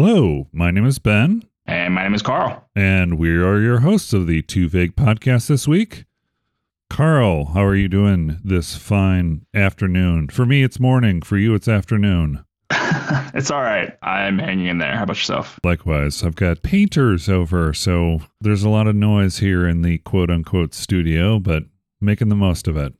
Hello, my name is Ben, And my name is Carl. and we are your hosts of the Too Vague podcast this week. Carl, how are you doing this fine afternoon? For me, it's morning. For you, it's afternoon. it's all right. I'm hanging in there. How about yourself? Likewise, I've got painters over, so there's a lot of noise here in the quote unquote studio, but making the most of it.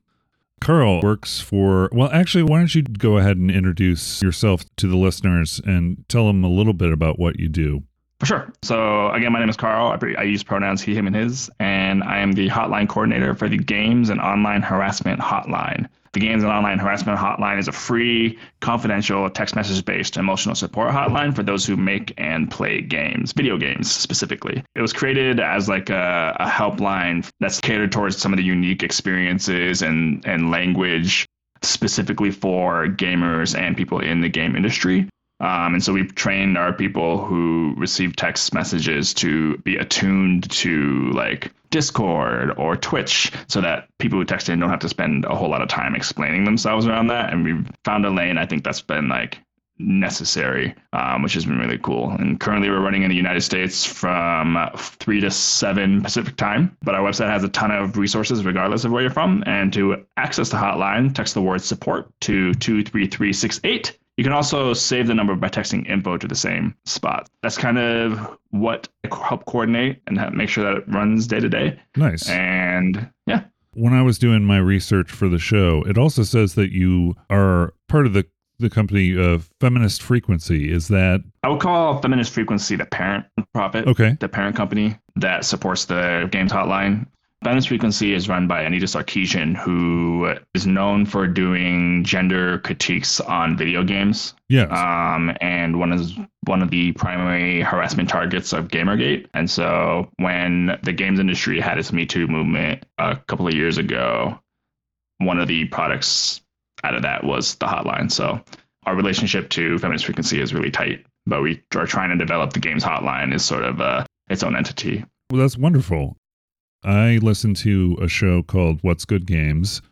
Carl works for, well, actually, why don't you go ahead and introduce yourself to the listeners and tell them a little bit about what you do? For sure. So, again, my name is Carl. I, I use pronouns he, him, and his, and I am the hotline coordinator for the Games and Online Harassment Hotline. The Games and Online Harassment Hotline is a free, confidential, text message based emotional support hotline for those who make and play games, video games specifically. It was created as like a, a helpline that's catered towards some of the unique experiences and, and language specifically for gamers and people in the game industry. Um, and so we've trained our people who receive text messages to be attuned to like Discord or Twitch so that people who text in don't have to spend a whole lot of time explaining themselves around that. And we've found a lane I think that's been like necessary, um, which has been really cool. And currently we're running in the United States from 3 to 7 Pacific time. But our website has a ton of resources regardless of where you're from. And to access the hotline, text the word support to 23368. You can also save the number by texting info to the same spot. That's kind of what I help coordinate and make sure that it runs day to day. Nice. And yeah, when I was doing my research for the show, it also says that you are part of the the company of Feminist Frequency. Is that I would call Feminist Frequency the parent profit. okay? the parent company that supports the games hotline. Feminist Frequency is run by Anita Sarkeesian, who is known for doing gender critiques on video games, Yes. um, and one is one of the primary harassment targets of GamerGate. And so, when the games industry had its Me Too movement a couple of years ago, one of the products out of that was the hotline. So, our relationship to Feminist Frequency is really tight, but we are trying to develop the games hotline as sort of uh, its own entity. well, that's wonderful. I listened to a show called What's Good Games,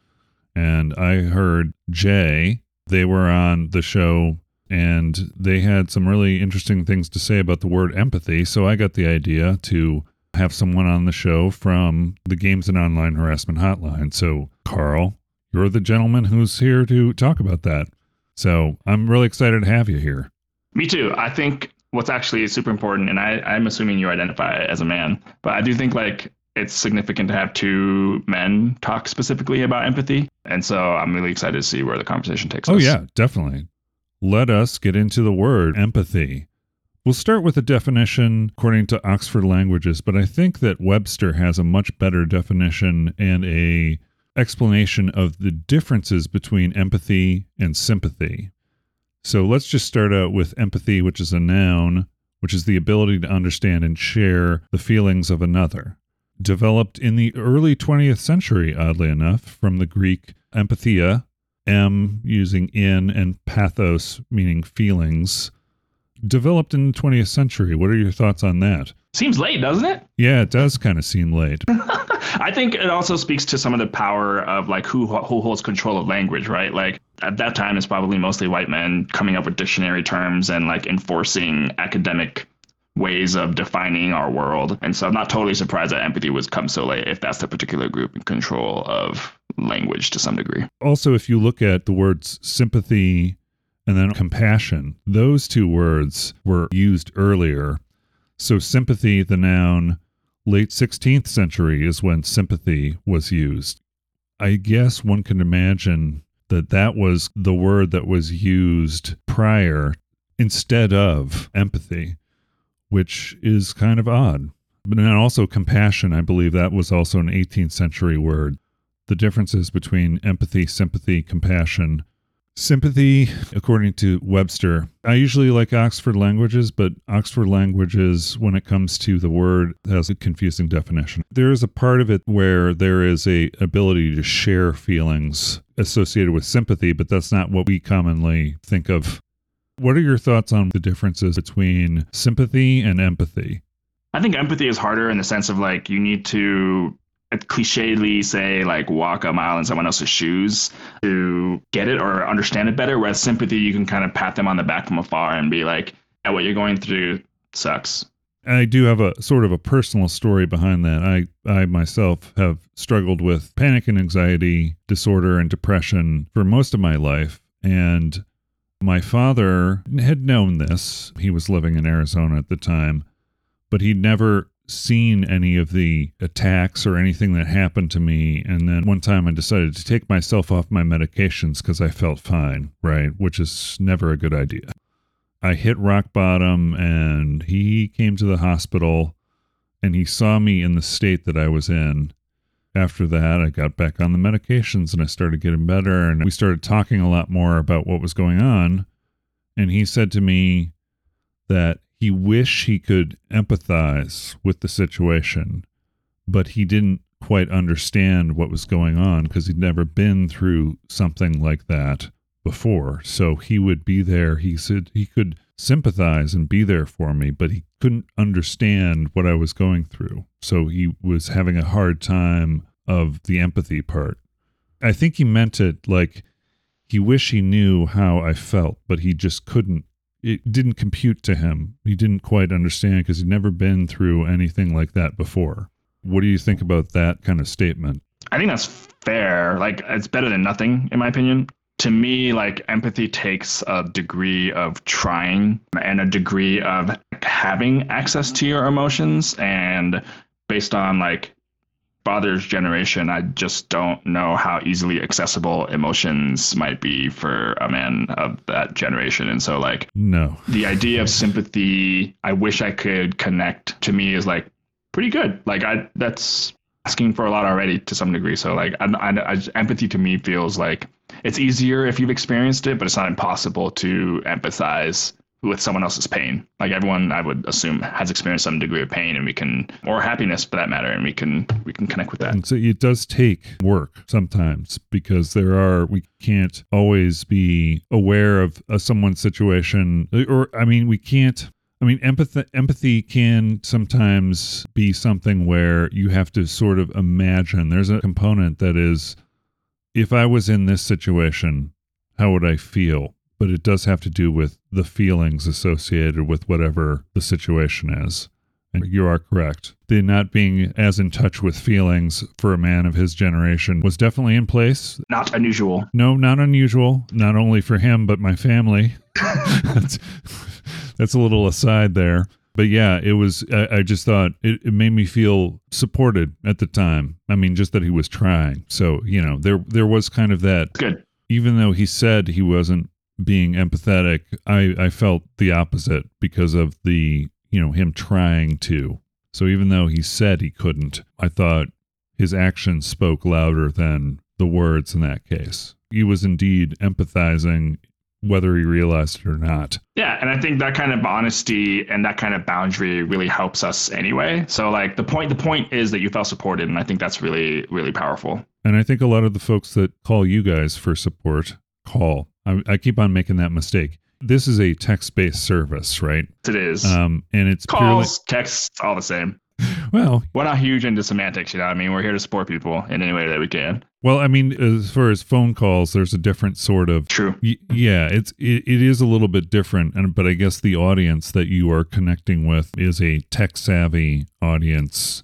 and I heard Jay. They were on the show, and they had some really interesting things to say about the word empathy. So I got the idea to have someone on the show from the Games and Online Harassment Hotline. So, Carl, you're the gentleman who's here to talk about that. So I'm really excited to have you here. Me too. I think what's actually super important, and I, I'm assuming you identify as a man, but I do think like it's significant to have two men talk specifically about empathy. And so I'm really excited to see where the conversation takes Oh, us. Oh, yeah, definitely. Let us get into the word empathy. We'll start with a definition according to Oxford Languages, but I think that Webster has a much better definition and a explanation of the differences between empathy and sympathy. So let's just start out with empathy, which is a noun, which is the ability to understand and share the feelings of another. Developed in the early 20th century, oddly enough, from the Greek empathia, M using in and pathos meaning feelings. Developed in the 20th century. What are your thoughts on that? Seems late, doesn't it? Yeah, it does kind of seem late. I think it also speaks to some of the power of like who who holds control of language, right? Like at that time, it's probably mostly white men coming up with dictionary terms and like enforcing academic ways of defining our world. And so I'm not totally surprised that empathy was come so late if that's the particular group in control of language to some degree. Also, if you look at the words sympathy and then compassion, those two words were used earlier. So, sympathy, the noun, late 16th century is when sympathy was used. I guess one can imagine that that was the word that was used prior instead of empathy, which is kind of odd. But then also compassion, I believe that was also an 18th century word the differences between empathy, sympathy, compassion. Sympathy, according to Webster, I usually like Oxford languages, but Oxford languages, when it comes to the word, has a confusing definition. There is a part of it where there is a ability to share feelings associated with sympathy, but that's not what we commonly think of. What are your thoughts on the differences between sympathy and empathy? I think empathy is harder in the sense of like you need to uh, clichély say like walk a mile in someone else's shoes to get it or understand it better. Whereas sympathy, you can kind of pat them on the back from afar and be like what you're going through sucks. I do have a sort of a personal story behind that. I I myself have struggled with panic and anxiety disorder and depression for most of my life and my father had known this. He was living in Arizona at the time, but he'd never seen any of the attacks or anything that happened to me. And then one time I decided to take myself off my medications because I felt fine, right? Which is never a good idea. I hit rock bottom and he came to the hospital and he saw me in the state that I was in. After that, I got back on the medications and I started getting better. And we started talking a lot more about what was going on. And he said to me that he wished he could empathize with the situation, but he didn't quite understand what was going on because he'd never been through something like that before. So he would be there. He said he could sympathize and be there for me, but he couldn't understand what I was going through. So he was having a hard time of the empathy part. I think he meant it like he wished he knew how I felt, but he just couldn't it didn't compute to him. He didn't quite understand because he'd never been through anything like that before. What do you think about that kind of statement? I think that's fair. Like it's better than nothing, in my opinion. To me, like empathy takes a degree of trying and a degree of having access to your emotions. And based on like father's generation, I just don't know how easily accessible emotions might be for a man of that generation. And so, like, no, the idea of sympathy, I wish I could connect to me is like pretty good. Like, I that's asking for a lot already to some degree. So, like, I, I, I, empathy to me feels like it's easier if you've experienced it, but it's not impossible to empathize with someone else's pain. Like everyone, I would assume, has experienced some degree of pain, and we can, or happiness for that matter, and we can we can connect with that. And so it does take work sometimes because there are we can't always be aware of uh, someone's situation, or I mean, we can't. I mean, empathy empathy can sometimes be something where you have to sort of imagine. There's a component that is, if I was in this situation, how would I feel? but it does have to do with the feelings associated with whatever the situation is. And you are correct. The not being as in touch with feelings for a man of his generation was definitely in place. Not unusual. No, not unusual. Not only for him, but my family. that's, a little aside there. But yeah, it was, I, I just thought it, it made me feel supported at the time. I mean, just that he was trying. So, you know, there, there was kind of that. Good. Even though he said he wasn't being empathetic, I, I felt the opposite because of the, you know, him trying to. So even though he said he couldn't, I thought his actions spoke louder than the words in that case. He was indeed empathizing whether he realized it or not. Yeah, and I think that kind of honesty and that kind of boundary really helps us anyway. So like the point the point is that you felt supported and I think that's really really powerful. And I think a lot of the folks that call you guys for support call I, I keep on making that mistake. This is a text-based service, right? It is. Um, and it's calls, purely... texts, all the same. Well, we're not huge into semantics, you know. I mean, we're here to support people in any way that we can. Well, I mean, as far as phone calls, there's a different sort of true. Y- yeah, it's it, it is a little bit different, and but I guess the audience that you are connecting with is a tech savvy audience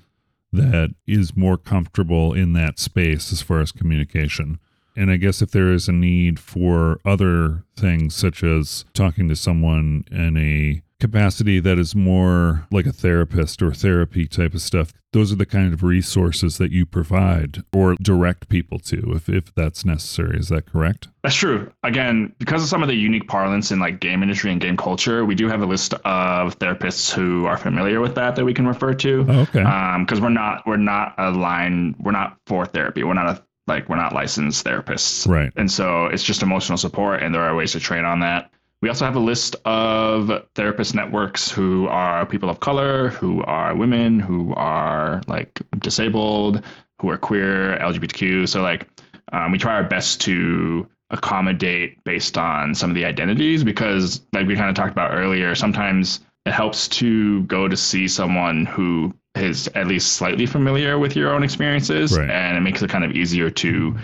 that is more comfortable in that space as far as communication. And I guess if there is a need for other things, such as talking to someone in a capacity that is more like a therapist or therapy type of stuff, those are the kind of resources that you provide or direct people to if, if that's necessary. Is that correct? That's true. Again, because of some of the unique parlance in like game industry and game culture, we do have a list of therapists who are familiar with that that we can refer to. Oh, okay. Because um, we're not we're not aligned. We're not for therapy. We're not a like we're not licensed therapists. Right. And so it's just emotional support and there are ways to train on that. We also have a list of therapist networks who are people of color, who are women, who are like disabled, who are queer, LGBTQ. So like um, we try our best to accommodate based on some of the identities because like we kind of talked about earlier, sometimes it helps to go to see someone who is at least slightly familiar with your own experiences, right. and it makes it kind of easier to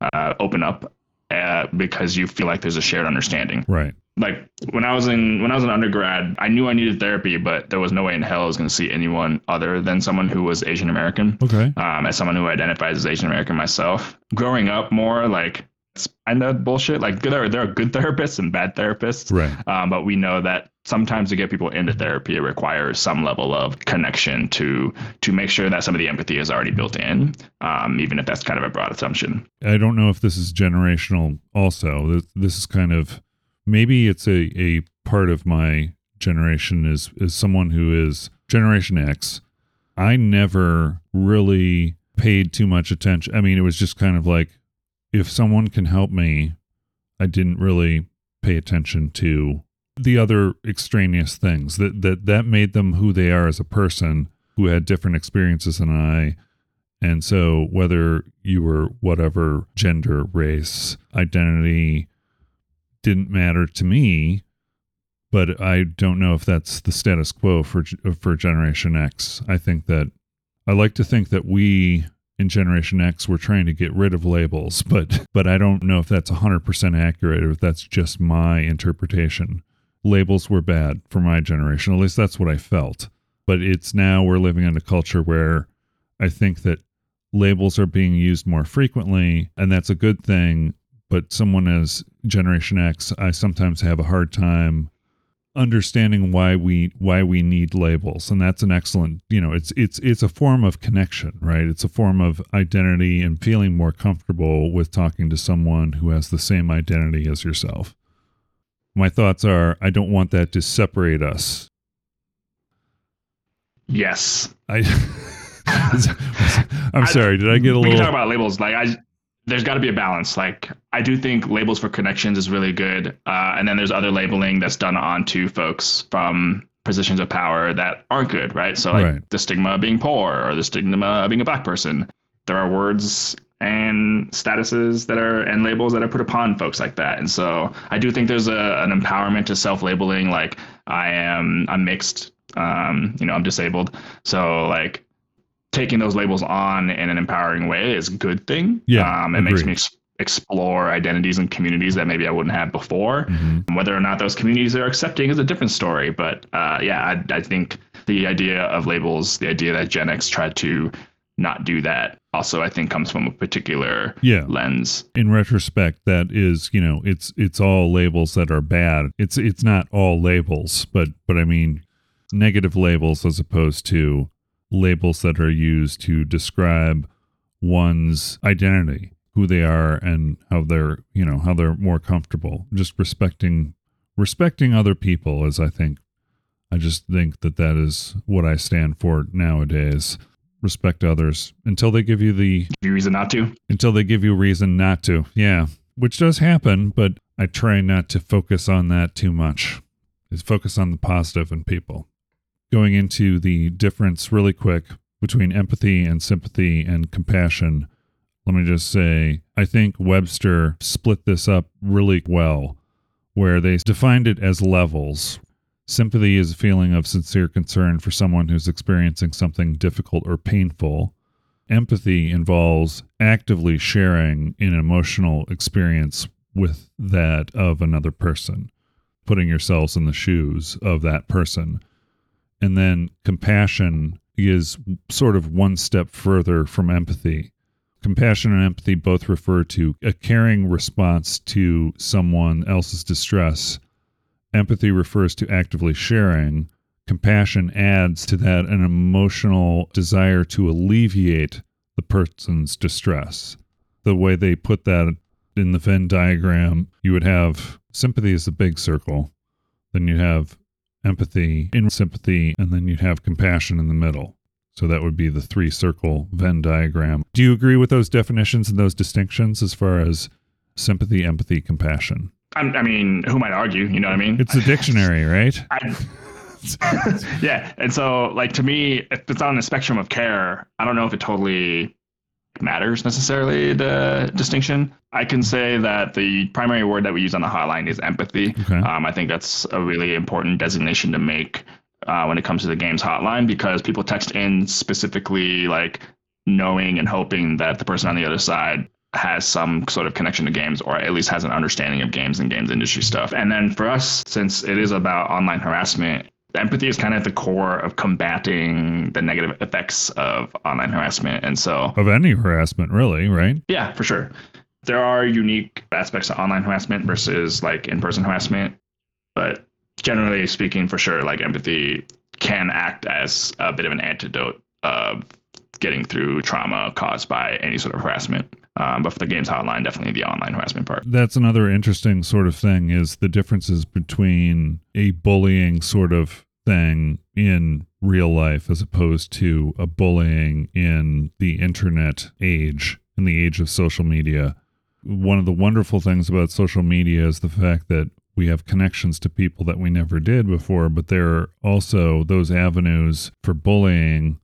uh, open up uh, because you feel like there's a shared understanding. Right. Like when I was in when I was an undergrad, I knew I needed therapy, but there was no way in hell I was going to see anyone other than someone who was Asian American. Okay. Um, as someone who identifies as Asian American myself, growing up more like kind of bullshit. Like there are, there are good therapists and bad therapists, Right. um, but we know that sometimes to get people into therapy, it requires some level of connection to to make sure that some of the empathy is already built in, um, even if that's kind of a broad assumption. I don't know if this is generational also. This, this is kind of maybe it's a, a part of my generation is is someone who is generation X. I never really paid too much attention. I mean, it was just kind of like if someone can help me, I didn't really pay attention to the other extraneous things that that that made them who they are as a person who had different experiences than I and so, whether you were whatever gender, race, identity didn't matter to me, but I don't know if that's the status quo for uh, for Generation X. I think that I like to think that we in Generation X were trying to get rid of labels, but but I don't know if that's 100% accurate or if that's just my interpretation. Labels were bad for my generation. At least that's what I felt. But it's now we're living in a culture where I think that labels are being used more frequently, and that's a good thing. But someone as Generation X, I sometimes have a hard time understanding why we why we need labels and that's an excellent you know it's it's it's a form of connection right? It's a form of identity and feeling more comfortable with talking to someone who has the same identity as yourself. My thoughts are i don't want that to separate us. Yes, i i'm sorry did i get a we can talk little about labels. Like I, there's got to be a balance. Like I do think labels for connections is really good, uh, and then there's other labeling that's done onto folks from positions of power that aren't good, right? So like Right. the stigma of being poor or the stigma of being a black person. There are words and statuses that are and labels that are put upon folks like that. And so I do think there's a, an empowerment to self-labeling. Like I am, I'm mixed. Um, you know, I'm disabled. So like taking those labels on in an empowering way is a good thing. Yeah, Um, it makes me ex- explore identities and communities that maybe I wouldn't have before. Mhm. Whether or not those communities are accepting is a different story. But uh, yeah, I, I think the idea of labels, the idea that Gen X tried to not do that, also I think comes from a particular yeah lens. in retrospect that is you know it's it's all labels that are bad it's it's not all labels but but i mean negative labels as opposed to labels that are used to describe one's identity who they are and how they're you know how they're more comfortable just respecting respecting other people is i think i just think that that is what i stand for nowadays respect others until they give you the Give you reason not to. until they give you a reason not to. Yeah, which does happen, but I try not to focus on that too much. Is focus on the positive in people. Going into the difference really quick between empathy and sympathy and compassion. Let me just say, I think Webster split this up really well, where they defined it as levels. Sympathy is a feeling of sincere concern for someone who's experiencing something difficult or painful. Empathy involves actively sharing an emotional experience with that of another person, putting yourselves in the shoes of that person. And then compassion is sort of one step further from empathy. Compassion and empathy both refer to a caring response to someone else's distress. Empathy refers to actively sharing. Compassion adds to that an emotional desire to alleviate the person's distress. The way they put that in the Venn diagram, you would have sympathy is the big circle, then you have empathy in sympathy, and then you'd have compassion in the middle. So that would be the three circle Venn diagram. Do you agree with those definitions and those distinctions as far as sympathy, empathy, compassion? I'm, I mean, who might argue? You know what I mean? It's a dictionary, right? I, yeah, and so like to me, if it's on the spectrum of care, I don't know if it totally matters necessarily the distinction. I can say that the primary word that we use on the hotline is empathy. Okay. Um, I think that's a really important designation to make uh, when it comes to the game's hotline because people text in specifically like knowing and hoping that the person on the other side has some sort of connection to games or at least has an understanding of games and games industry stuff. And then for us, since it is about online harassment, empathy is kind of at the core of combating the negative effects of online harassment. And so, of any harassment, really, right? Yeah, for sure. There are unique aspects of online harassment versus like in person harassment. But generally speaking, for sure, like empathy can act as a bit of an antidote of getting through trauma caused by any sort of harassment. Um, but for the games hotline, definitely the online harassment part. That's another interesting sort of thing is the differences between a bullying sort of thing in real life as opposed to a bullying in the internet age, in the age of social media. One of the wonderful things about social media is the fact that we have connections to people that we never did before, but there are also those avenues for bullying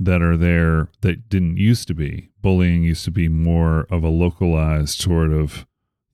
that are there that didn't used to be. Bullying used to be more of a localized sort of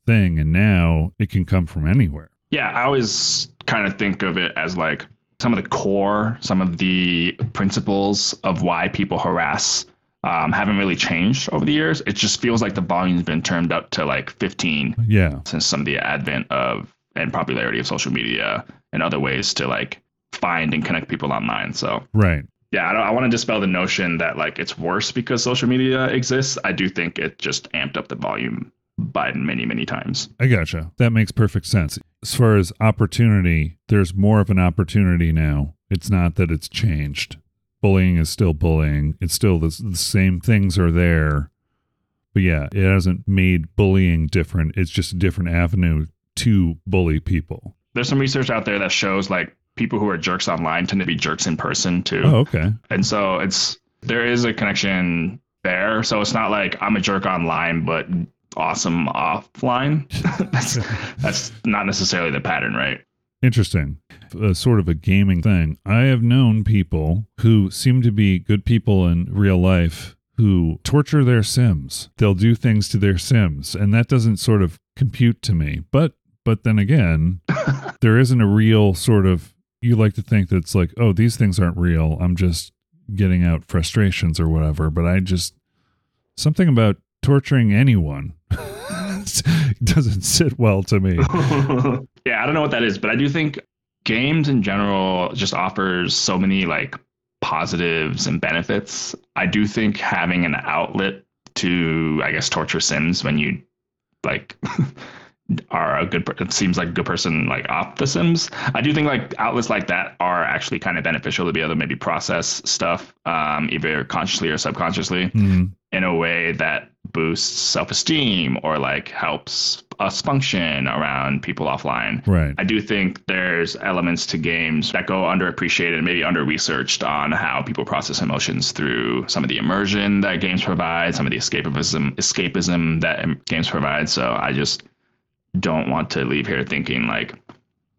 thing, and now it can come from anywhere. Yeah, I always kind of think of it as like some of the core, some of the principles of why people harass um, haven't really changed over the years. It just feels like the volume's been turned up to like 15. Yeah. Since some of the advent of and popularity of social media and other ways to like find and connect people online. So right yeah, I, I want to dispel the notion that like it's worse because social media exists. I do think it just amped up the volume by many, many times. I gotcha. That makes perfect sense. As far as opportunity, there's more of an opportunity now. It's not that it's changed. Bullying is still bullying. It's still the, the same things are there. But yeah, it hasn't made bullying different. It's just a different avenue to bully people. There's some research out there that shows like people who are jerks online tend to be jerks in person too. Oh, okay. And so it's there is a connection there. So it's not like I'm a jerk online, but awesome offline. that's that's not necessarily the pattern, right? Interesting. A sort of a gaming thing. I have known people who seem to be good people in real life who torture their Sims. They'll do things to their Sims, and that doesn't sort of compute to me. But but then again, there isn't a real sort of you like to think that it's like, oh, these things aren't real. I'm just getting out frustrations or whatever. But I just something about torturing anyone doesn't sit well to me. yeah, I don't know what that is, but I do think games in general just offers so many like positives and benefits. I do think having an outlet to, I guess, torture Sims when you like are a good it seems like a good person like off the sims i do think like outlets like that are actually kind of beneficial to be able to maybe process stuff um, either consciously or subconsciously mm. In a way that boosts self-esteem or like helps us function around people offline. Right. I do think there's elements to games that go underappreciated and maybe under researched on how people process emotions through some of the immersion that games provide some of the escapism escapism that games provide. So i just don't want to leave here thinking like,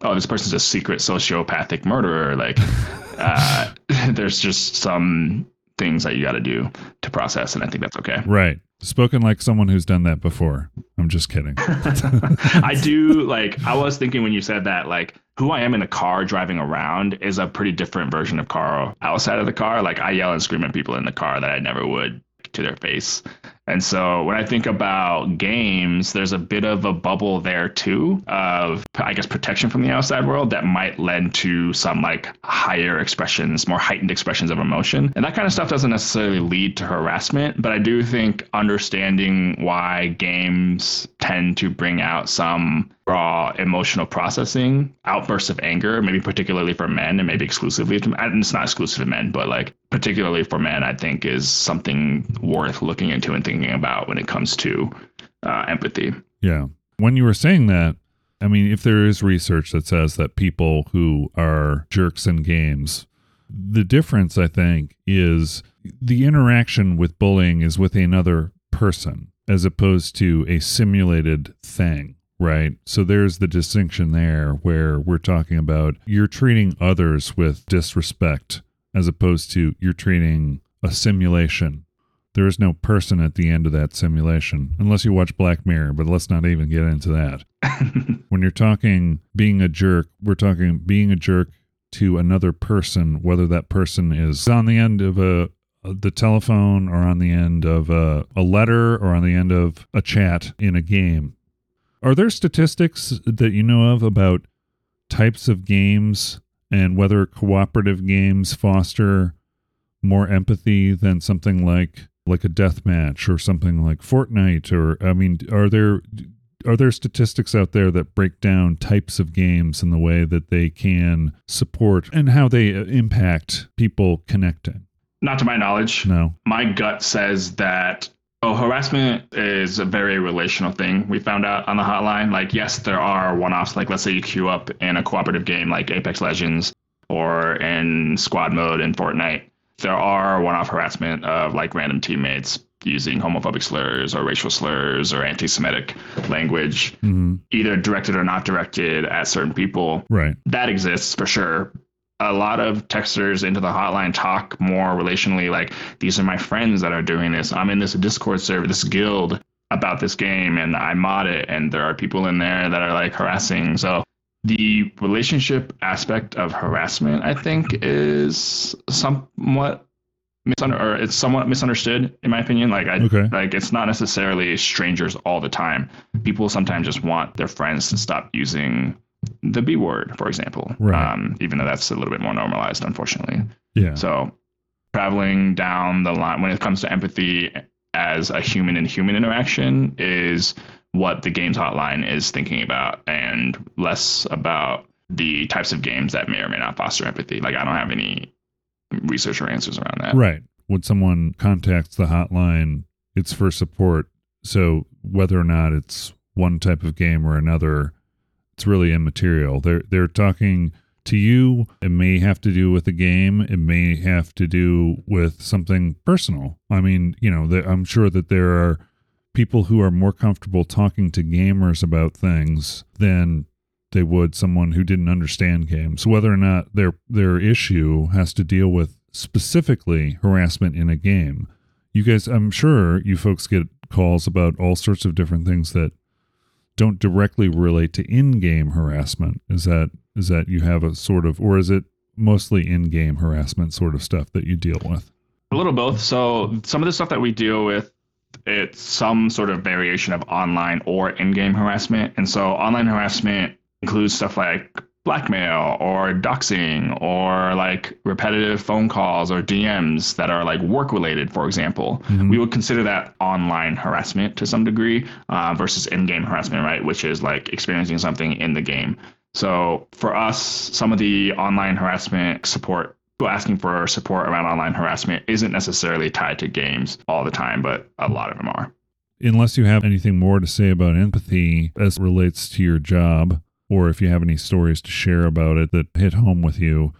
oh, this person's a secret sociopathic murderer. Like, uh, there's just some things that you got to do to process, and I think that's okay. Right. Spoken like someone who's done that before. I'm just kidding. I do like. I was thinking when you said that, like, who I am in a car driving around is a pretty different version of Carl outside of the car. Like, I yell and scream at people in the car that I never would to their face. And so when I think about games, there's a bit of a bubble there too of, I guess, protection from the outside world that might lend to some like higher expressions, more heightened expressions of emotion. And that kind of stuff doesn't necessarily lead to harassment, but I do think understanding why games tend to bring out some raw emotional processing, outbursts of anger, maybe particularly for men and maybe exclusively to and it's not exclusive to men, but like particularly for men, I think is something worth looking into and thinking about when it comes to uh, empathy. Yeah. When you were saying that, I mean, if there is research that says that people who are jerks in games, the difference, I think, is the interaction with bullying is with another person as opposed to a simulated thing right? So there's the distinction there where we're talking about you're treating others with disrespect as opposed to you're treating a simulation. There is no person at the end of that simulation, unless you watch Black Mirror, but let's not even get into that. when you're talking being a jerk, we're talking being a jerk to another person, whether that person is on the end of a uh, the telephone or on the end of a, a letter or on the end of a chat in a game. Are there statistics that you know of about types of games and whether cooperative games foster more empathy than something like like a death match or something like Fortnite or I mean are there are there statistics out there that break down types of games and the way that they can support and how they uh, impact people connecting? Not to my knowledge. No. My gut says that oh, harassment is a very relational thing. We found out on the hotline. Like, yes, there are one-offs. Like, let's say you queue up in a cooperative game like Apex Legends or in squad mode in Fortnite. There are one-off harassment of like random teammates using homophobic slurs or racial slurs or anti-Semitic language, mm-hmm. either directed or not directed at certain people. Right. That exists for sure. A lot of texters into the hotline talk more relationally, like these are my friends that are doing this. I'm in this Discord server, this guild about this game, and I mod it, and there are people in there that are like harassing. So the relationship aspect of harassment, I think, is somewhat misunder or it's somewhat misunderstood in my opinion. Like I Okay. like it's not necessarily strangers all the time. People sometimes just want their friends to stop using the B word, for example. Right. Um, even though that's a little bit more normalized, unfortunately. Yeah. So traveling down the line when it comes to empathy as a human and human interaction is what the games hotline is thinking about and less about the types of games that may or may not foster empathy. Like I don't have any research or answers around that. Right. When someone contacts the hotline, it's for support. So whether or not it's one type of game or another, it's really immaterial. They're they're talking to you. It may have to do with the game. It may have to do with something personal. I mean, you know, I'm sure that there are people who are more comfortable talking to gamers about things than they would someone who didn't understand games. Whether or not their their issue has to deal with specifically harassment in a game. You guys, I'm sure you folks get calls about all sorts of different things that don't directly relate to in-game harassment. Is that is that you have a sort of or is it mostly in-game harassment sort of stuff that you deal with? A little both. So some of the stuff that we deal with, it's some sort of variation of online or in-game harassment. And so online harassment includes stuff like blackmail or doxing or like repetitive phone calls or DMs that are like work related, for example. Mhm. We would consider that online harassment to some degree uh, versus in game harassment, right? Which is like experiencing something in the game. So for us, some of the online harassment support, people asking for support around online harassment isn't necessarily tied to games all the time, but a lot of them are. Unless you have anything more to say about empathy as relates to your job, or if you have any stories to share about it that hit home with you,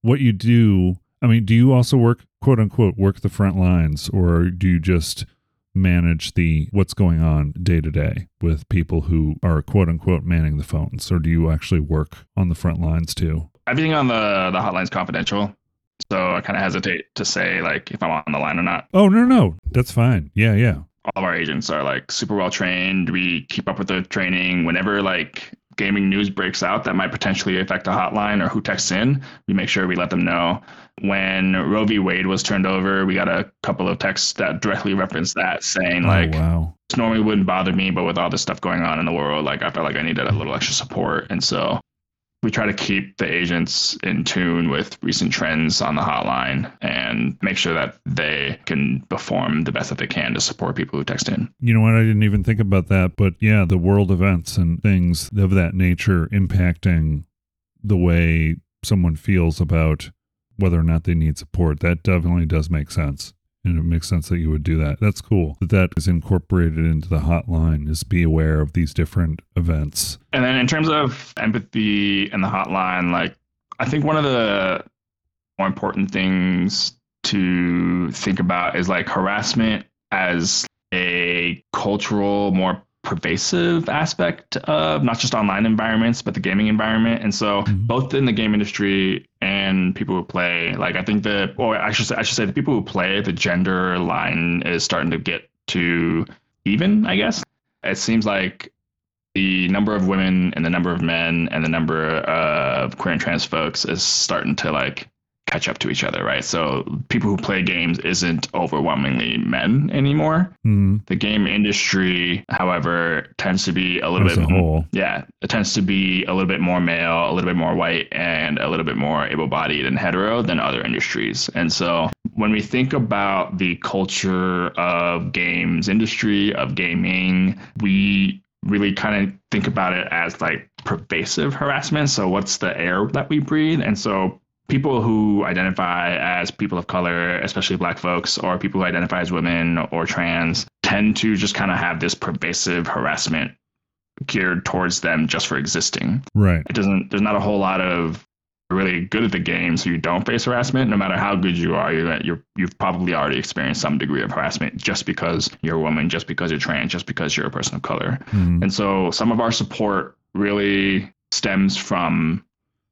what you do. I mean, do you also work, quote unquote, work the front lines, or do you just manage the what's going on day to day with people who are, quote unquote, manning the phones, or do you actually work on the front lines too? Everything on the the hotline's confidential, so I kind of hesitate to say like if I'm on the line or not. Oh no, no, that's fine. Yeah, yeah. all of our agents are like super well trained. We keep up with the training. Whenever like gaming news breaks out that might potentially affect a hotline or who texts in, we make sure we let them know. When Roe v. Wade was turned over, we got a couple of texts that directly referenced that, saying oh, like, oh wow. this normally wouldn't bother me, but with all this stuff going on in the world, like I felt like I needed a little extra support, and so we try to keep the agents in tune with recent trends on the hotline and make sure that they can perform the best that they can to support people who text in. You know what? I didn't even think about that. But yeah, the world events and things of that nature impacting the way someone feels about whether or not they need support. That definitely does make sense. And it makes sense that you would do that. That's cool that that is incorporated into the hotline is be aware of these different events. And then in terms of empathy and the hotline, like I think one of the more important things to think about is like harassment as a cultural, more pervasive aspect of not just online environments, but the gaming environment. And so Mhm. both in the game industry and people who play, like I think the or I should say I should say the people who play, the gender line is starting to get to even, I guess. It seems like the number of women and the number of men and the number of queer and trans folks is starting to like catch up to each other, right? So people who play games isn't overwhelmingly men anymore. hmm The game industry, however, tends to be a little As bit a whole. yeah, it tends to be a little bit more male, a little bit more white, and a little bit more able-bodied and hetero than other industries. And so when we think about the culture of games industry, of gaming, we really kind of think about it as like pervasive harassment. So what's the air that we breathe? And so people who identify as people of color, especially black folks, or people who identify as women or trans, tend to just kind of have this pervasive harassment geared towards them just for existing. Right. It doesn't. There's not a whole lot of really good at the game, so you don't face harassment. No matter how good you are, you're, you're you've probably already experienced some degree of harassment just because you're a woman, just because you're trans, just because you're a person of color. Mhm. And so some of our support really stems from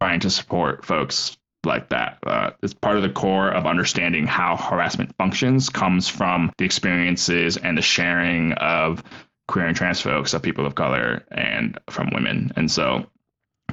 trying to support folks like that. Uh, it's part of the core of understanding how harassment functions comes from the experiences and the sharing of queer and trans folks, of people of color, and from women. And so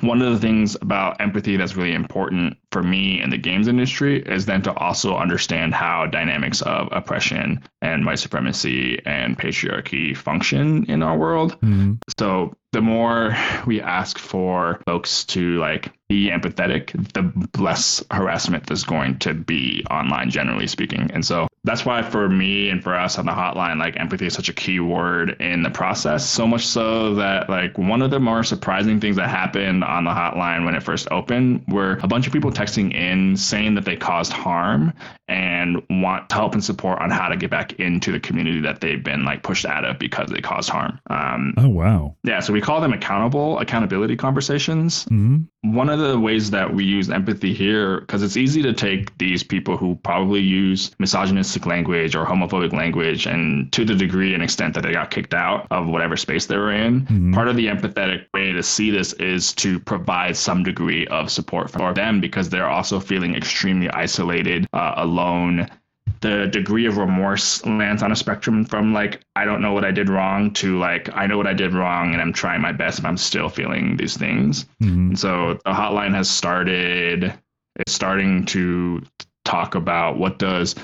one of the things about empathy that's really important for me in the games industry is then to also understand how dynamics of oppression and white supremacy and patriarchy function in our world. Mhm. So the more we ask for folks to like be empathetic, the less harassment there's going to be online, generally speaking. And so that's why for me and for us on the hotline, like empathy is such a key word in the process. So much so that like one of the more surprising things that happened on the hotline when it first opened were a bunch of people texting in saying that they caused harm and want help and support on how to get back into the community that they've been like pushed out of because they caused harm. Um, Oh wow. yeah, so we call them accountable accountability conversations. hmm One of the ways that we use empathy here, because it's easy to take these people who probably use misogynistic language or homophobic language, and to the degree and extent that they got kicked out of whatever space they were in, Mhm. part of the empathetic way to see this is to provide some degree of support for them because they're also feeling extremely isolated, uh, alone the degree of remorse lands on a spectrum from like I don't know what I did wrong to like I know what I did wrong and I'm trying my best and I'm still feeling these things. hmm And so the hotline has started it's starting to talk about what does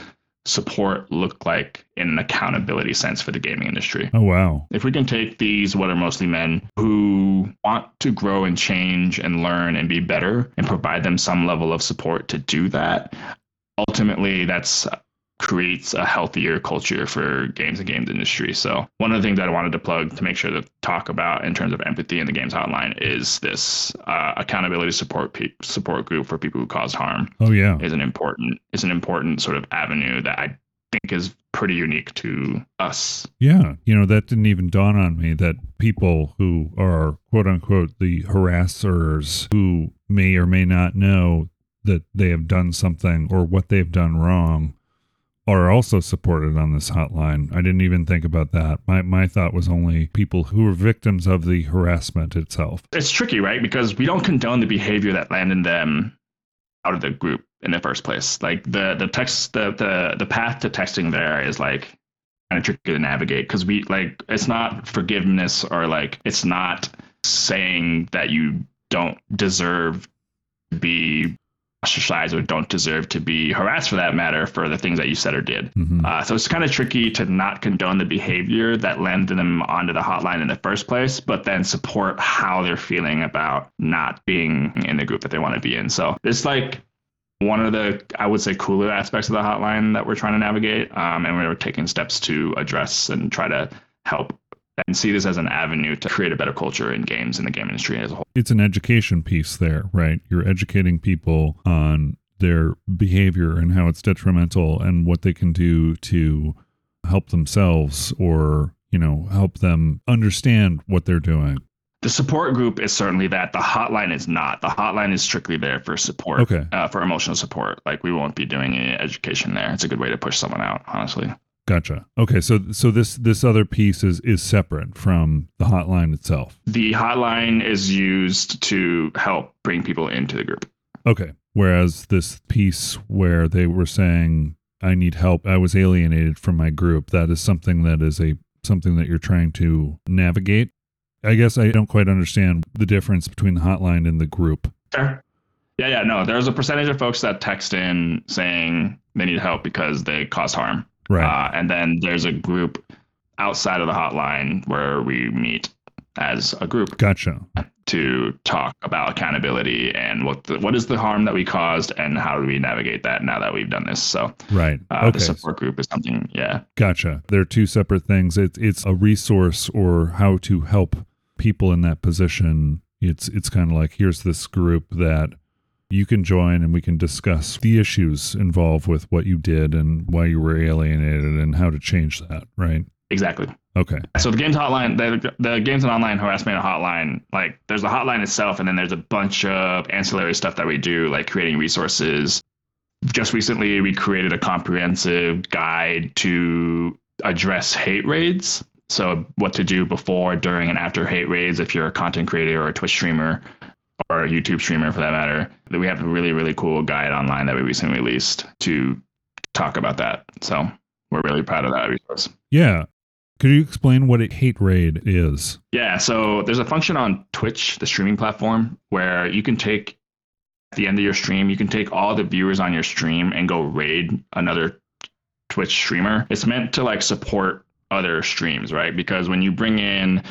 support look like in an accountability sense for the gaming industry. Oh wow. If we can take these, what are mostly men who want to grow and change and learn and be better and provide them some level of support to do that, ultimately that's creates a healthier culture for games and games industry. So one of the things that I wanted to plug to make sure to talk about in terms of empathy in the games hotline is this uh, accountability support pe- support group for people who cause harm Oh yeah. is an important is an important sort of avenue that I think is pretty unique to us. Yeah, you know, that didn't even dawn on me that people who are quote unquote the harassers who may or may not know that they have done something or what they've done wrong are also supported on this hotline. I didn't even think about that. My my thought was only people who were victims of the harassment itself. It's tricky, right? Because we don't condone the behavior that landed them out of the group in the first place. Like the the text the the the path to texting there is like kind of tricky to navigate because we like it's not forgiveness or like it's not saying that you don't deserve to be ostracized or don't deserve to be harassed for that matter for the things that you said or did. Mhm. Uh, so it's kind of tricky to not condone the behavior that landed them onto the hotline in the first place, but then support how they're feeling about not being in the group that they want to be in. So it's like one of the, I would say, cooler aspects of the hotline that we're trying to navigate. Um, and we're taking steps to address and try to help and see this as an avenue to create a better culture in games in the game industry as a whole. It's an education piece there, right? You're educating people on their behavior and how it's detrimental and what they can do to help themselves or, you know, help them understand what they're doing. The support group is certainly that. The hotline is not. The hotline is strictly there for support, Okay. uh, for emotional support. Like we won't be doing any education there. It's a good way to push someone out, honestly. Gotcha. Okay, so so this this other piece is is separate from the hotline itself. The hotline is used to help bring people into the group. Okay. Whereas this piece where they were saying I need help, I was alienated from my group, that is something that is a something that you're trying to navigate. I guess I don't quite understand the difference between the hotline and the group. Sure. Yeah, yeah, no. There's a percentage of folks that text in saying they need help because they cause harm. Right. Uh, and then there's a group outside of the hotline where we meet as a group gotcha. to talk about accountability and what the, what is the harm that we caused and how do we navigate that now that we've done this. So Right. uh, okay. the support group is something, yeah, Gotcha. They're two separate things. It's it's a resource or how to help people in that position. It's it's kind of like here's this group that you can join and we can discuss the issues involved with what you did and why you were alienated and how to change that, right? exactly. Okay. So the games hotline, the, the games and online harassment hotline, like there's a hotline itself, and then there's a bunch of ancillary stuff that we do, like creating resources. Just recently, we created a comprehensive guide to address hate raids. So what to do before, during, and after hate raids if you're a content creator or a Twitch streamer or a YouTube streamer for that matter. That we have a really really cool guide online that we recently released to talk about that. So we're really proud of that resource. Yeah. Could you explain what a hate raid is? Yeah, so there's a function on Twitch, the streaming platform, where you can take at the end of your stream, you can take all the viewers on your stream and go raid another Twitch streamer. It's meant to like support other streams, right? Because when you bring in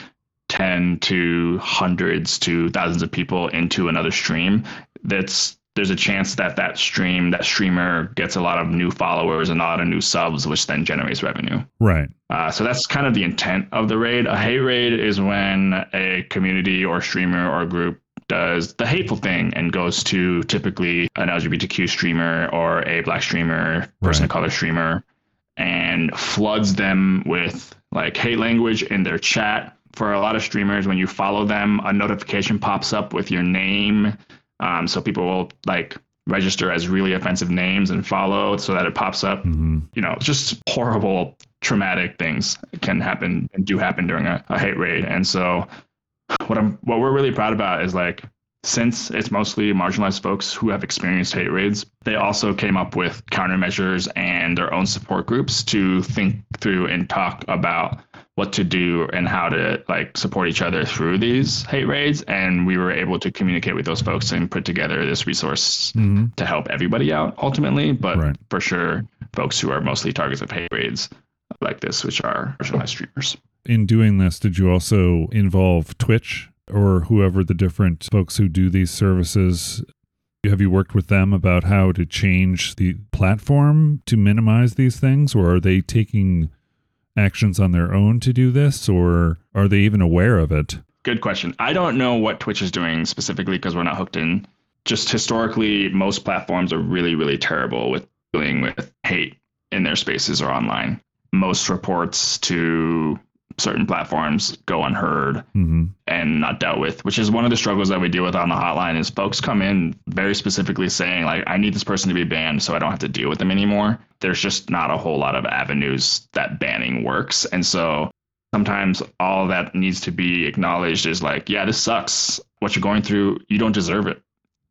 10 to hundreds to thousands of people into another stream, that's there's a chance that that stream, that streamer gets a lot of new followers and a lot of new subs, which then generates revenue. Right. Uh, so that's kind of the intent of the raid. A hate raid is when a community or streamer or group does the hateful thing and goes to typically an LGBTQ streamer or a black streamer, person Right. of color streamer, and floods them with like hate language in their chat. For a lot of streamers, when you follow them, a notification pops up with your name. Um, so people will like register as really offensive names and follow so that it pops up hmm you know, just horrible, traumatic things can happen and do happen during a, a hate raid. And so, what I'm what we're really proud about is like since it's mostly marginalized folks who have experienced hate raids, they also came up with countermeasures and their own support groups to think through and talk about what to do and how to like support each other through these hate raids and we were able to communicate with those folks and put together this resource hmm to help everybody out ultimately, but Right. for sure, folks who are mostly targets of hate raids like this, which are marginalized streamers. In doing this, did you also involve Twitch or whoever the different folks who do these services? Have you worked with them about how to change the platform to minimize these things, or are they taking actions on their own to do this, or are they even aware of it? Good question. I don't know what Twitch is doing specifically because we're not hooked in. Just historically, most platforms are really, really terrible with dealing with hate in their spaces or online. Most reports to certain platforms go unheard hmm and not dealt with, which is one of the struggles that we deal with on the hotline is folks come in very specifically saying like I need this person to be banned so I don't have to deal with them anymore. There's just not a whole lot of avenues that banning works. And so sometimes all that needs to be acknowledged is like, yeah, this sucks. What you're going through, you don't deserve it.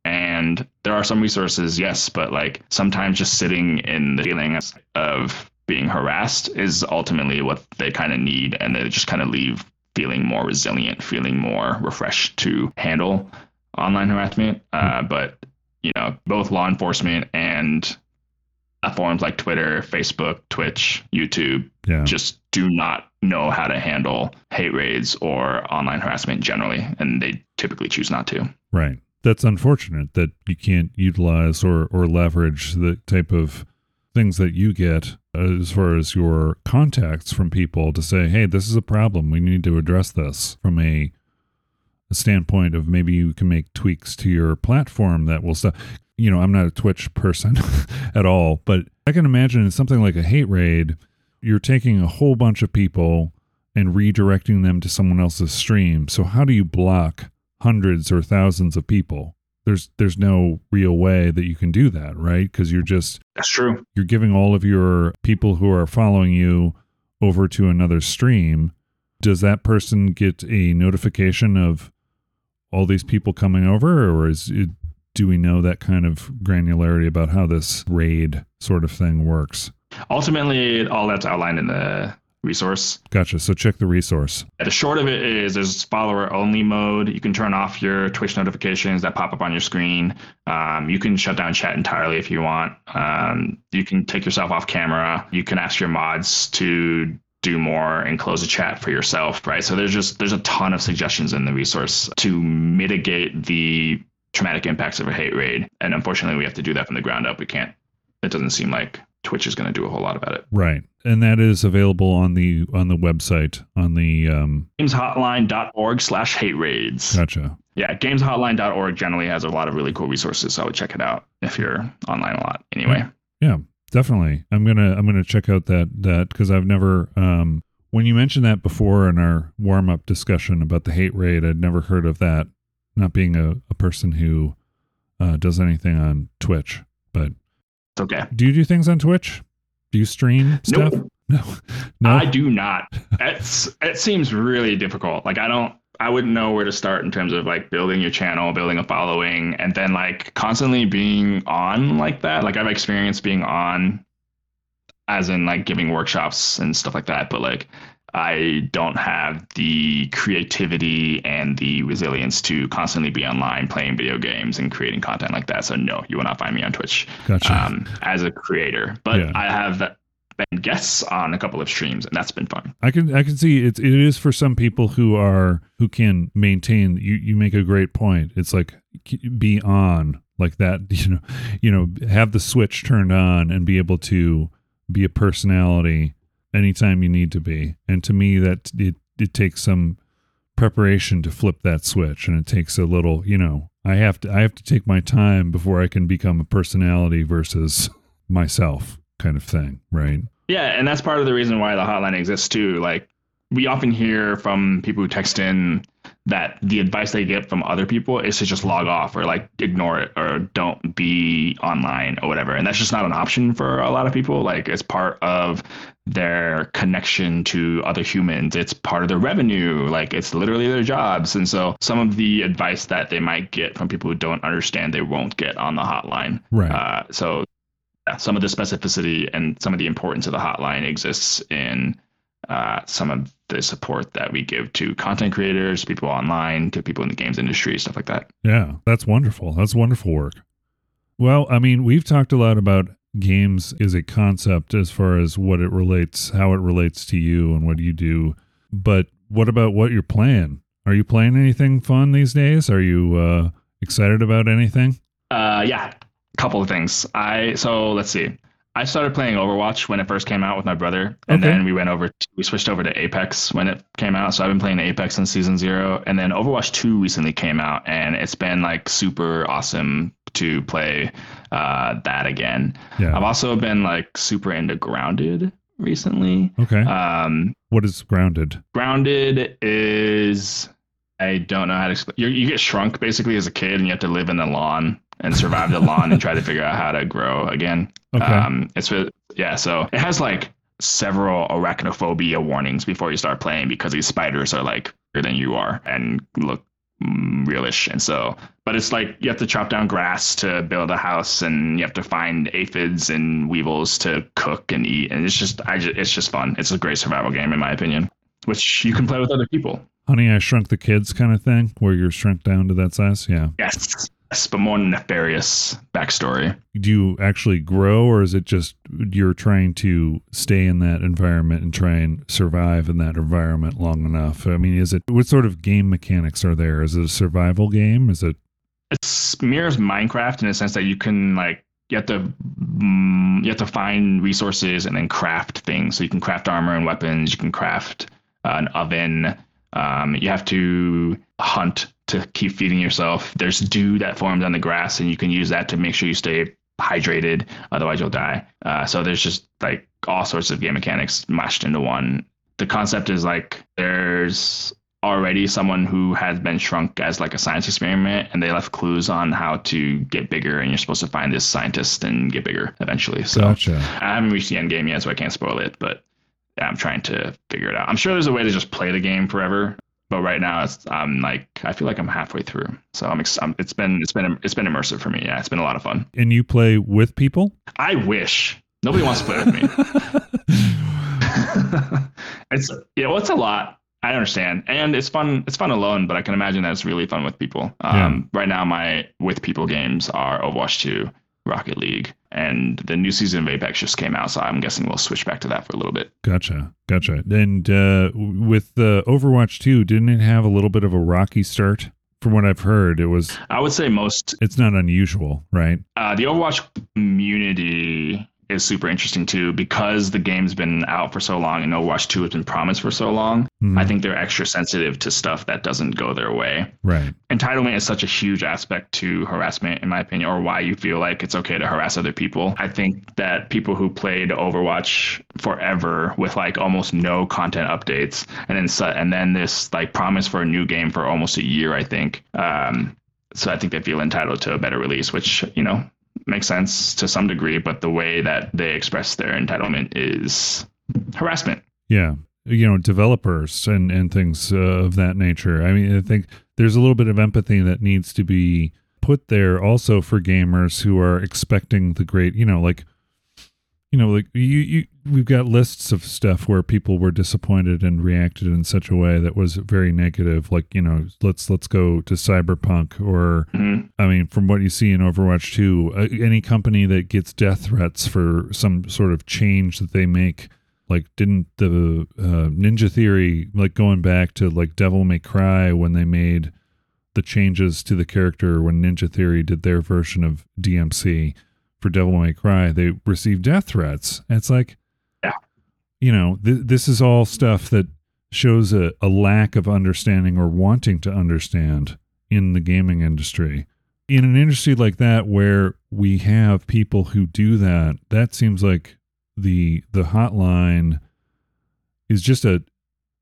And there are some resources, yes, but like sometimes just sitting in the feeling of being harassed is ultimately what they kind of need. And they just kind of leave feeling more resilient, feeling more refreshed to handle online harassment. Uh, but, you know, both law enforcement and platforms like Twitter, Facebook, Twitch, YouTube Yeah. just do not know how to handle hate raids or online harassment generally, and they typically choose not to. Right. That's unfortunate that you can't utilize or, or leverage the type of things that you get as far as your contacts from people to say, hey, this is a problem. We need to address this from a, a standpoint of maybe you can make tweaks to your platform that will stop. You know, I'm not a Twitch person at all, but I can imagine in something like a hate raid, you're taking a whole bunch of people and redirecting them to someone else's stream. So how do you block hundreds or thousands of people? There's there's no real way that you can do that, right? Because you're just That's true. you're giving all of your people who are following you over to another stream. Does that person get a notification of all these people coming over, or is it, do we know that kind of granularity about how this raid sort of thing works? Ultimately, all that's outlined in the resource. Gotcha. So check the resource. The short of it is there's follower only mode. You can turn off your Twitch notifications that pop up on your screen. Um, you can shut down chat entirely if you want. Um, you can take yourself off camera. You can ask your mods to do more and close a chat for yourself, right? So there's just there's a ton of suggestions in the resource to mitigate the traumatic impacts of a hate raid. And unfortunately, we have to do that from the ground up. We can't. It doesn't seem like Twitch is going to do a whole lot about it. Right. And that is available on the on the website on the um gameshotline.org slash hate raids. Gotcha. Yeah, gameshotline.org generally has a lot of really cool resources, so I would check it out if you're online a lot. Anyway. Yeah, definitely. I'm gonna I'm gonna check out that that because I've never um when you mentioned that before in our warm up discussion about the hate raid, I'd never heard of that. Not being a, a person who uh, does anything on Twitch, but it's okay. Do you do things on Twitch? Do you stream stuff? Nope. No, no. I do not. It's it seems really difficult. Like I don't. I wouldn't know where to start in terms of like building your channel, building a following, and then like constantly being on like that. Like I've experienced being on, as in like giving workshops and stuff like that. But like I don't have the creativity and the resilience to constantly be online playing video games and creating content like that. So no, you will not find me on Twitch Gotcha. um, as a creator. But Yeah. I have been guests on a couple of streams, and that's been fun. I can I can see it's it is for some people who are who can maintain. You you make a great point. It's like be on like that. You know, you know, have the switch turned on and be able to be a personality anytime you need to be. And to me, that it it takes some preparation to flip that switch, and it takes a little. You know, I have to I have to take my time before I can become a personality versus myself kind of thing, right? Yeah, and that's part of the reason why the hotline exists too. Like we often hear from people who text in that the advice they get from other people is to just log off or like ignore it or don't be online or whatever. And that's just not an option for a lot of people. Like it's part of their connection to other humans. It's part of their revenue. Like it's literally their jobs. And so some of the advice that they might get from people who don't understand, they won't get on the hotline. Right. Uh, so some of the specificity and some of the importance of the hotline exists in uh, some of the support that we give to content creators, people online, to people in the games industry, stuff like that. Yeah, that's wonderful. That's wonderful work. Well, I mean, we've talked a lot about games as a concept as far as what it relates, how it relates to you and what you do. But what about what you're playing? Are you playing anything fun these days? Are you uh, excited about anything? Uh, yeah, a couple of things. I so let's see. I started playing Overwatch when it first came out with my brother, and Okay. then we went over. To, we switched over to Apex when it came out. So I've been playing Apex since season zero, and then Overwatch two recently came out, and it's been like super awesome to play uh, that again. Yeah. I've also been like super into Grounded recently. Okay. Um, what is grounded? Grounded is I don't know how to explain. You you get shrunk basically as a kid, and you have to live in the lawn and survive the lawn and try to figure out how to grow again. Okay. Um, it's yeah. So it has like several arachnophobia warnings before you start playing because these spiders are like bigger than you are and look mm, realish. And so, but it's like you have to chop down grass to build a house, and you have to find aphids and weevils to cook and eat. And it's just, I just, it's just fun. It's a great survival game in my opinion, which you can play with other people. Honey, I Shrunk the Kids kind of thing, where you're shrunk down to that size. Yeah. Yes. But nefarious backstory. Do you actually grow, or is it just you're trying to stay in that environment and try and survive in that environment long enough? I mean, is it what sort of game mechanics are there? Is it a survival game? Is it It mirrors Minecraft in the sense that you can like you have to mm, you have to find resources and then craft things. So you can craft armor and weapons. You can craft uh, an oven. Um, you have to hunt to keep feeding yourself. There's dew that forms on the grass, and you can use that to make sure you stay hydrated. Otherwise, you'll die. Uh, so there's just like all sorts of game mechanics mashed into one. The concept is like there's already someone who has been shrunk as like a science experiment and they left clues on how to get bigger and you're supposed to find this scientist and get bigger eventually so gotcha? i haven't reached the end game yet so i can't spoil it but i'm trying to figure it out i'm sure there's a way to just play the game forever but right now it's i'm like i feel like i'm halfway through so i'm, ex- I'm it's been it's been it's been immersive for me yeah it's been a lot of fun And you play with people? i wish nobody wants to play with me it's yeah, well, it's a lot. I understand, and it's fun. It's fun alone, but I can imagine that it's really fun with people. Um, Right now, my with people games are Overwatch 2, Rocket League, and the new season of Apex just came out, so I'm guessing we'll switch back to that for a little bit. Gotcha, gotcha. And uh, with uh, Overwatch 2, didn't it have a little bit of a rocky start? From what I've heard, it was. I would say most. It's not unusual, right? Uh, the Overwatch community is super interesting too because the game's been out for so long and Overwatch 2 has been promised for so long. Mhm. I think they're extra sensitive to stuff that doesn't go their way. Right. Entitlement is such a huge aspect to harassment, in my opinion, or why you feel like it's okay to harass other people. I think that people who played Overwatch forever with like almost no content updates, and then su- and then this like promise for a new game for almost a year, I think. Um, so I think they feel entitled to a better release, which you know makes sense to some degree. But the way that they express their entitlement is harassment. Yeah. You know, developers and, and things uh, of that nature. I mean, I think there's a little bit of empathy that needs to be put there also for gamers who are expecting the great, you know, like, you know, like you, you, we've got lists of stuff where people were disappointed and reacted in such a way that was very negative. Like, you know, let's, let's go to cyberpunk or, Mhm. I mean, from what you see in Overwatch 2, uh, any company that gets death threats for some sort of change that they make, like, didn't the uh, Ninja Theory, like, going back to, like, Devil May Cry when they made the changes to the character when Ninja Theory did their version of DMC for Devil May Cry, they received death threats. And it's like, Yeah. you know, th- this is all stuff that shows a, a lack of understanding or wanting to understand in the gaming industry. In an industry like that where we have people who do that, that seems like the the hotline is just a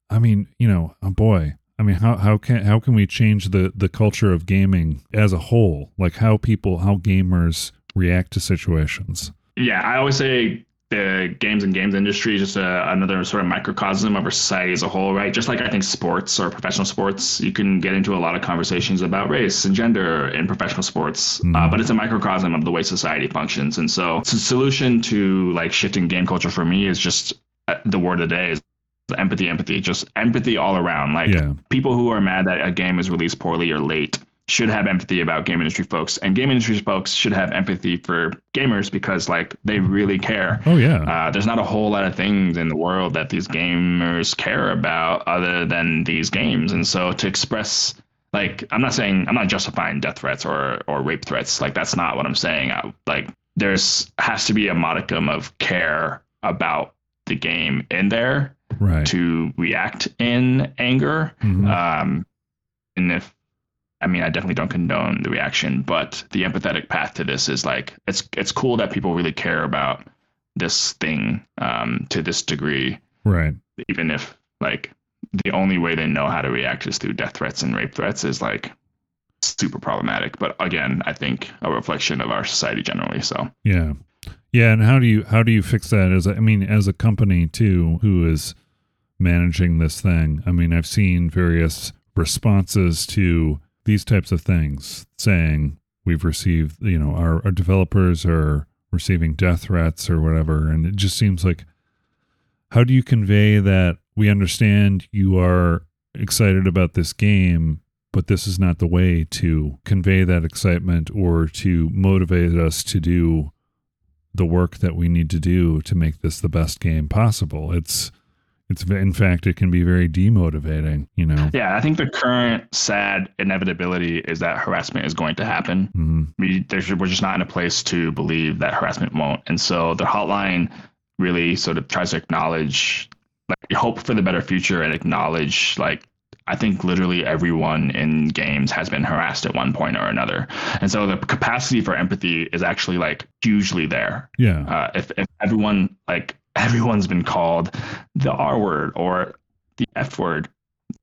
I mean, you know, oh boy. I mean, how how can how can we change the the culture of gaming as a whole? Like how people how gamers react to situations. Yeah, I always say the games and games industry is just a, another sort of microcosm of our society as a whole, right? Just like I think sports or professional sports, you can get into a lot of conversations about race and gender in professional sports, uh, Mhm. but it's a microcosm of the way society functions. And so, the solution to like shifting game culture for me is just uh, the word of the day is empathy, empathy, just empathy all around. Like Yeah. people who are mad that a game is released poorly or late should have empathy about game industry folks and game industry folks should have empathy for gamers because like they really care Oh yeah. uh, there's not a whole lot of things in the world that these gamers care about other than these games and so to express like i'm not saying i'm not justifying death threats or or rape threats like that's not what i'm saying I, like there's has to be a modicum of care about the game in there right. to react in anger Mhm. um, and if I mean, I definitely don't condone the reaction, but the empathetic path to this is like it's it's cool that people really care about this thing um, to this degree, right. even if like the only way they know how to react is through death threats and rape threats is like super problematic. But again, I think a reflection of our society generally. So Yeah. Yeah, and how do you how do you fix that as a, I mean as a company too who is managing this thing? I mean, I've seen various responses to these types of things saying we've received, you know, our, our developers are receiving death threats or whatever and it just seems like how do you convey that we understand you are excited about this game but this is not the way to convey that excitement or to motivate us to do the work that we need to do to make this the best game possible. It's it's in fact it can be very demotivating, you know. yeah, I think the current sad inevitability is that harassment is going to happen. Mhm. we there's, we're just not in a place to believe that harassment won't. And so the hotline really sort of tries to acknowledge, like, hope for the better future and acknowledge, like, I think literally everyone in games has been harassed at one point or another. And so the capacity for empathy is actually like hugely there. Yeah. Uh, if, if everyone, like, everyone's been called the R word or the F word,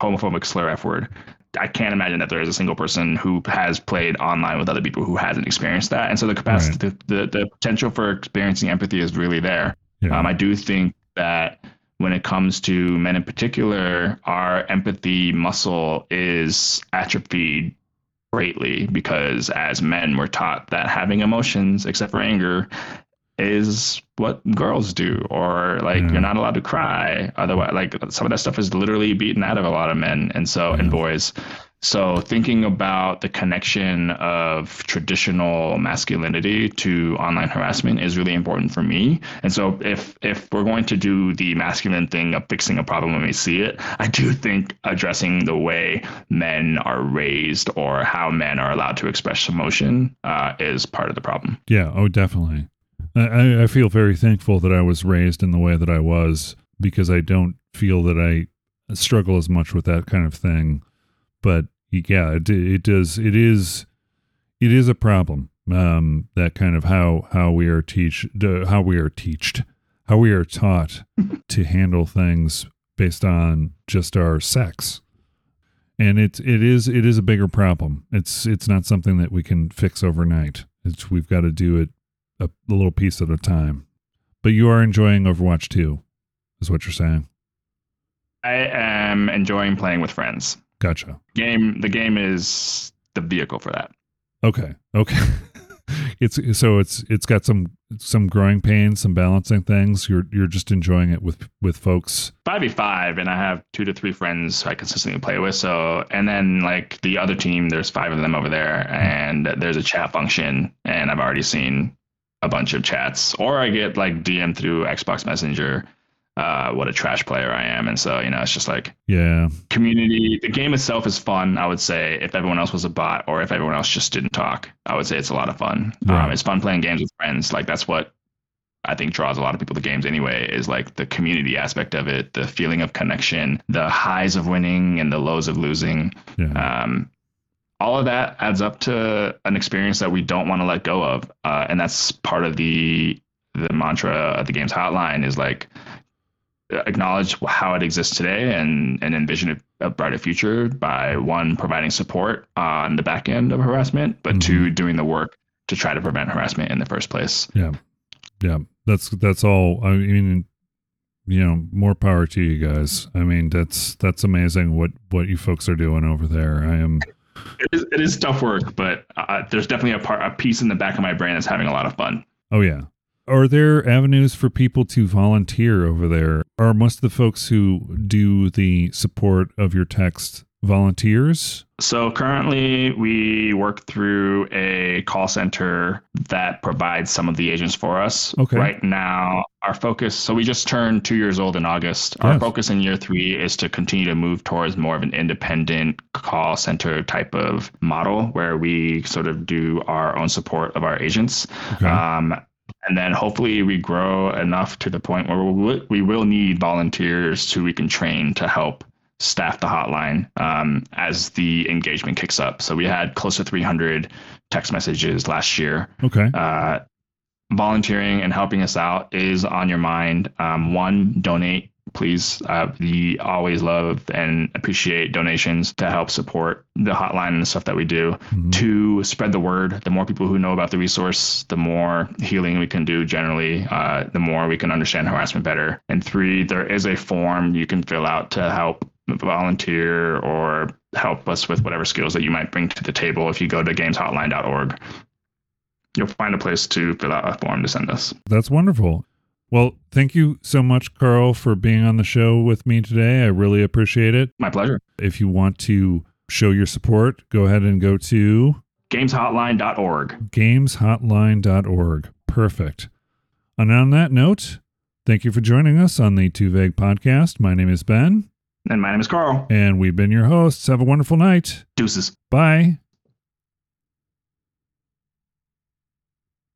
homophobic slur F word, I can't imagine that there is a single person who has played online with other people who hasn't experienced that. And so the capacity, the, the, the potential for experiencing empathy is really there. Yeah. Um, I do think that when it comes to men in particular, our empathy muscle is atrophied greatly because as men, we're taught that having emotions, except for anger, is what girls do, or like Yeah. you're not allowed to cry. Otherwise, like some of that stuff is literally beaten out of a lot of men, and so and boys. So thinking about the connection of traditional masculinity to online harassment is really important for me. And so if if we're going to do the masculine thing of fixing a problem when we see it, I do think addressing the way men are raised or how men are allowed to express emotion uh, is part of the problem. Yeah, oh, definitely. I- I, feel very thankful that I was raised in the way that I was because I don't feel that I struggle as much with that kind of thing. But yeah, it, it does. It is. It is a problem. Um, that kind of how how we are teach how we are taught how we are taught to handle things based on just our sex and it it is it is a bigger problem it's it's not something that we can fix overnight it's we've got to do it a, little piece at a time but you are enjoying overwatch 2 is what you're saying I am enjoying playing with friends. gotcha Game the game is the vehicle for that. okay okay it's so it's it's got some some growing pains some balancing things you're you're just enjoying it with with folks five v five, and I have two to three friends I consistently play with. So, and then like the other team, there's five of them over there, hmm. and there's a chat function, and I've already seen a bunch of chats, or I get like DM through Xbox Messenger. Uh, what a trash player I am, and so you know, it's just like yeah community. The game itself is fun. I would say if everyone else was a bot, or if everyone else just didn't talk, I would say it's a lot of fun. Right. Um, it's fun playing games with friends. Like that's what I think draws a lot of people to games anyway is like the community aspect of it, the feeling of connection, the highs of winning and the lows of losing. yeah Um, all of that adds up to an experience that we don't want to let go of, uh, and that's part of the the mantra of the game's hotline is like acknowledge how it exists today and and envision a, brighter future by one providing support on the back end of harassment, but Mhm. two doing the work to try to prevent harassment in the first place. Yeah. Yeah. That's that's all I mean you know, more power to you guys. I mean, that's that's amazing what what you folks are doing over there. I am It is, it is tough work, but uh, there's definitely a part, a piece in the back of my brain that's having a lot of fun. Oh yeah. Are there avenues for people to volunteer over there? Are most of the folks who do the support of your text volunteers? So currently, we work through a call center that provides some of the agents for us. Okay. Right now, our focus. So we just turned two years old in August. Our focus in year three is to continue to move towards more of an independent call center type of model, where we sort of do our own support of our agents. Okay. Um, and then hopefully we grow enough to the point where we will, we will need volunteers who we can train to help staff the hotline um, as the engagement kicks up. So we had close to 300 text messages last year. okay. Uh, volunteering and helping us out is on your mind. Um, one, donate, please. Uh, we always love and appreciate donations to help support the hotline and the stuff that we do Mhm. to spread the word. The more people who know about the resource, the more healing we can do generally, uh, the more we can understand harassment better. And three, there is a form you can fill out to help volunteer or help us with whatever skills that you might bring to the table if you go to gameshotline.org. You'll find a place to fill out a form to send us. That's wonderful. Well, thank you so much, Carl, for being on the show with me today. I really appreciate it. My pleasure. If you want to show your support, go ahead and go to Gameshotline.org. gameshotline.org. Perfect. And on that note, thank you for joining us on the Too Vague podcast. My name is Ben, And my name is Carl. and we've been your hosts. Have a wonderful night. Deuces. Bye.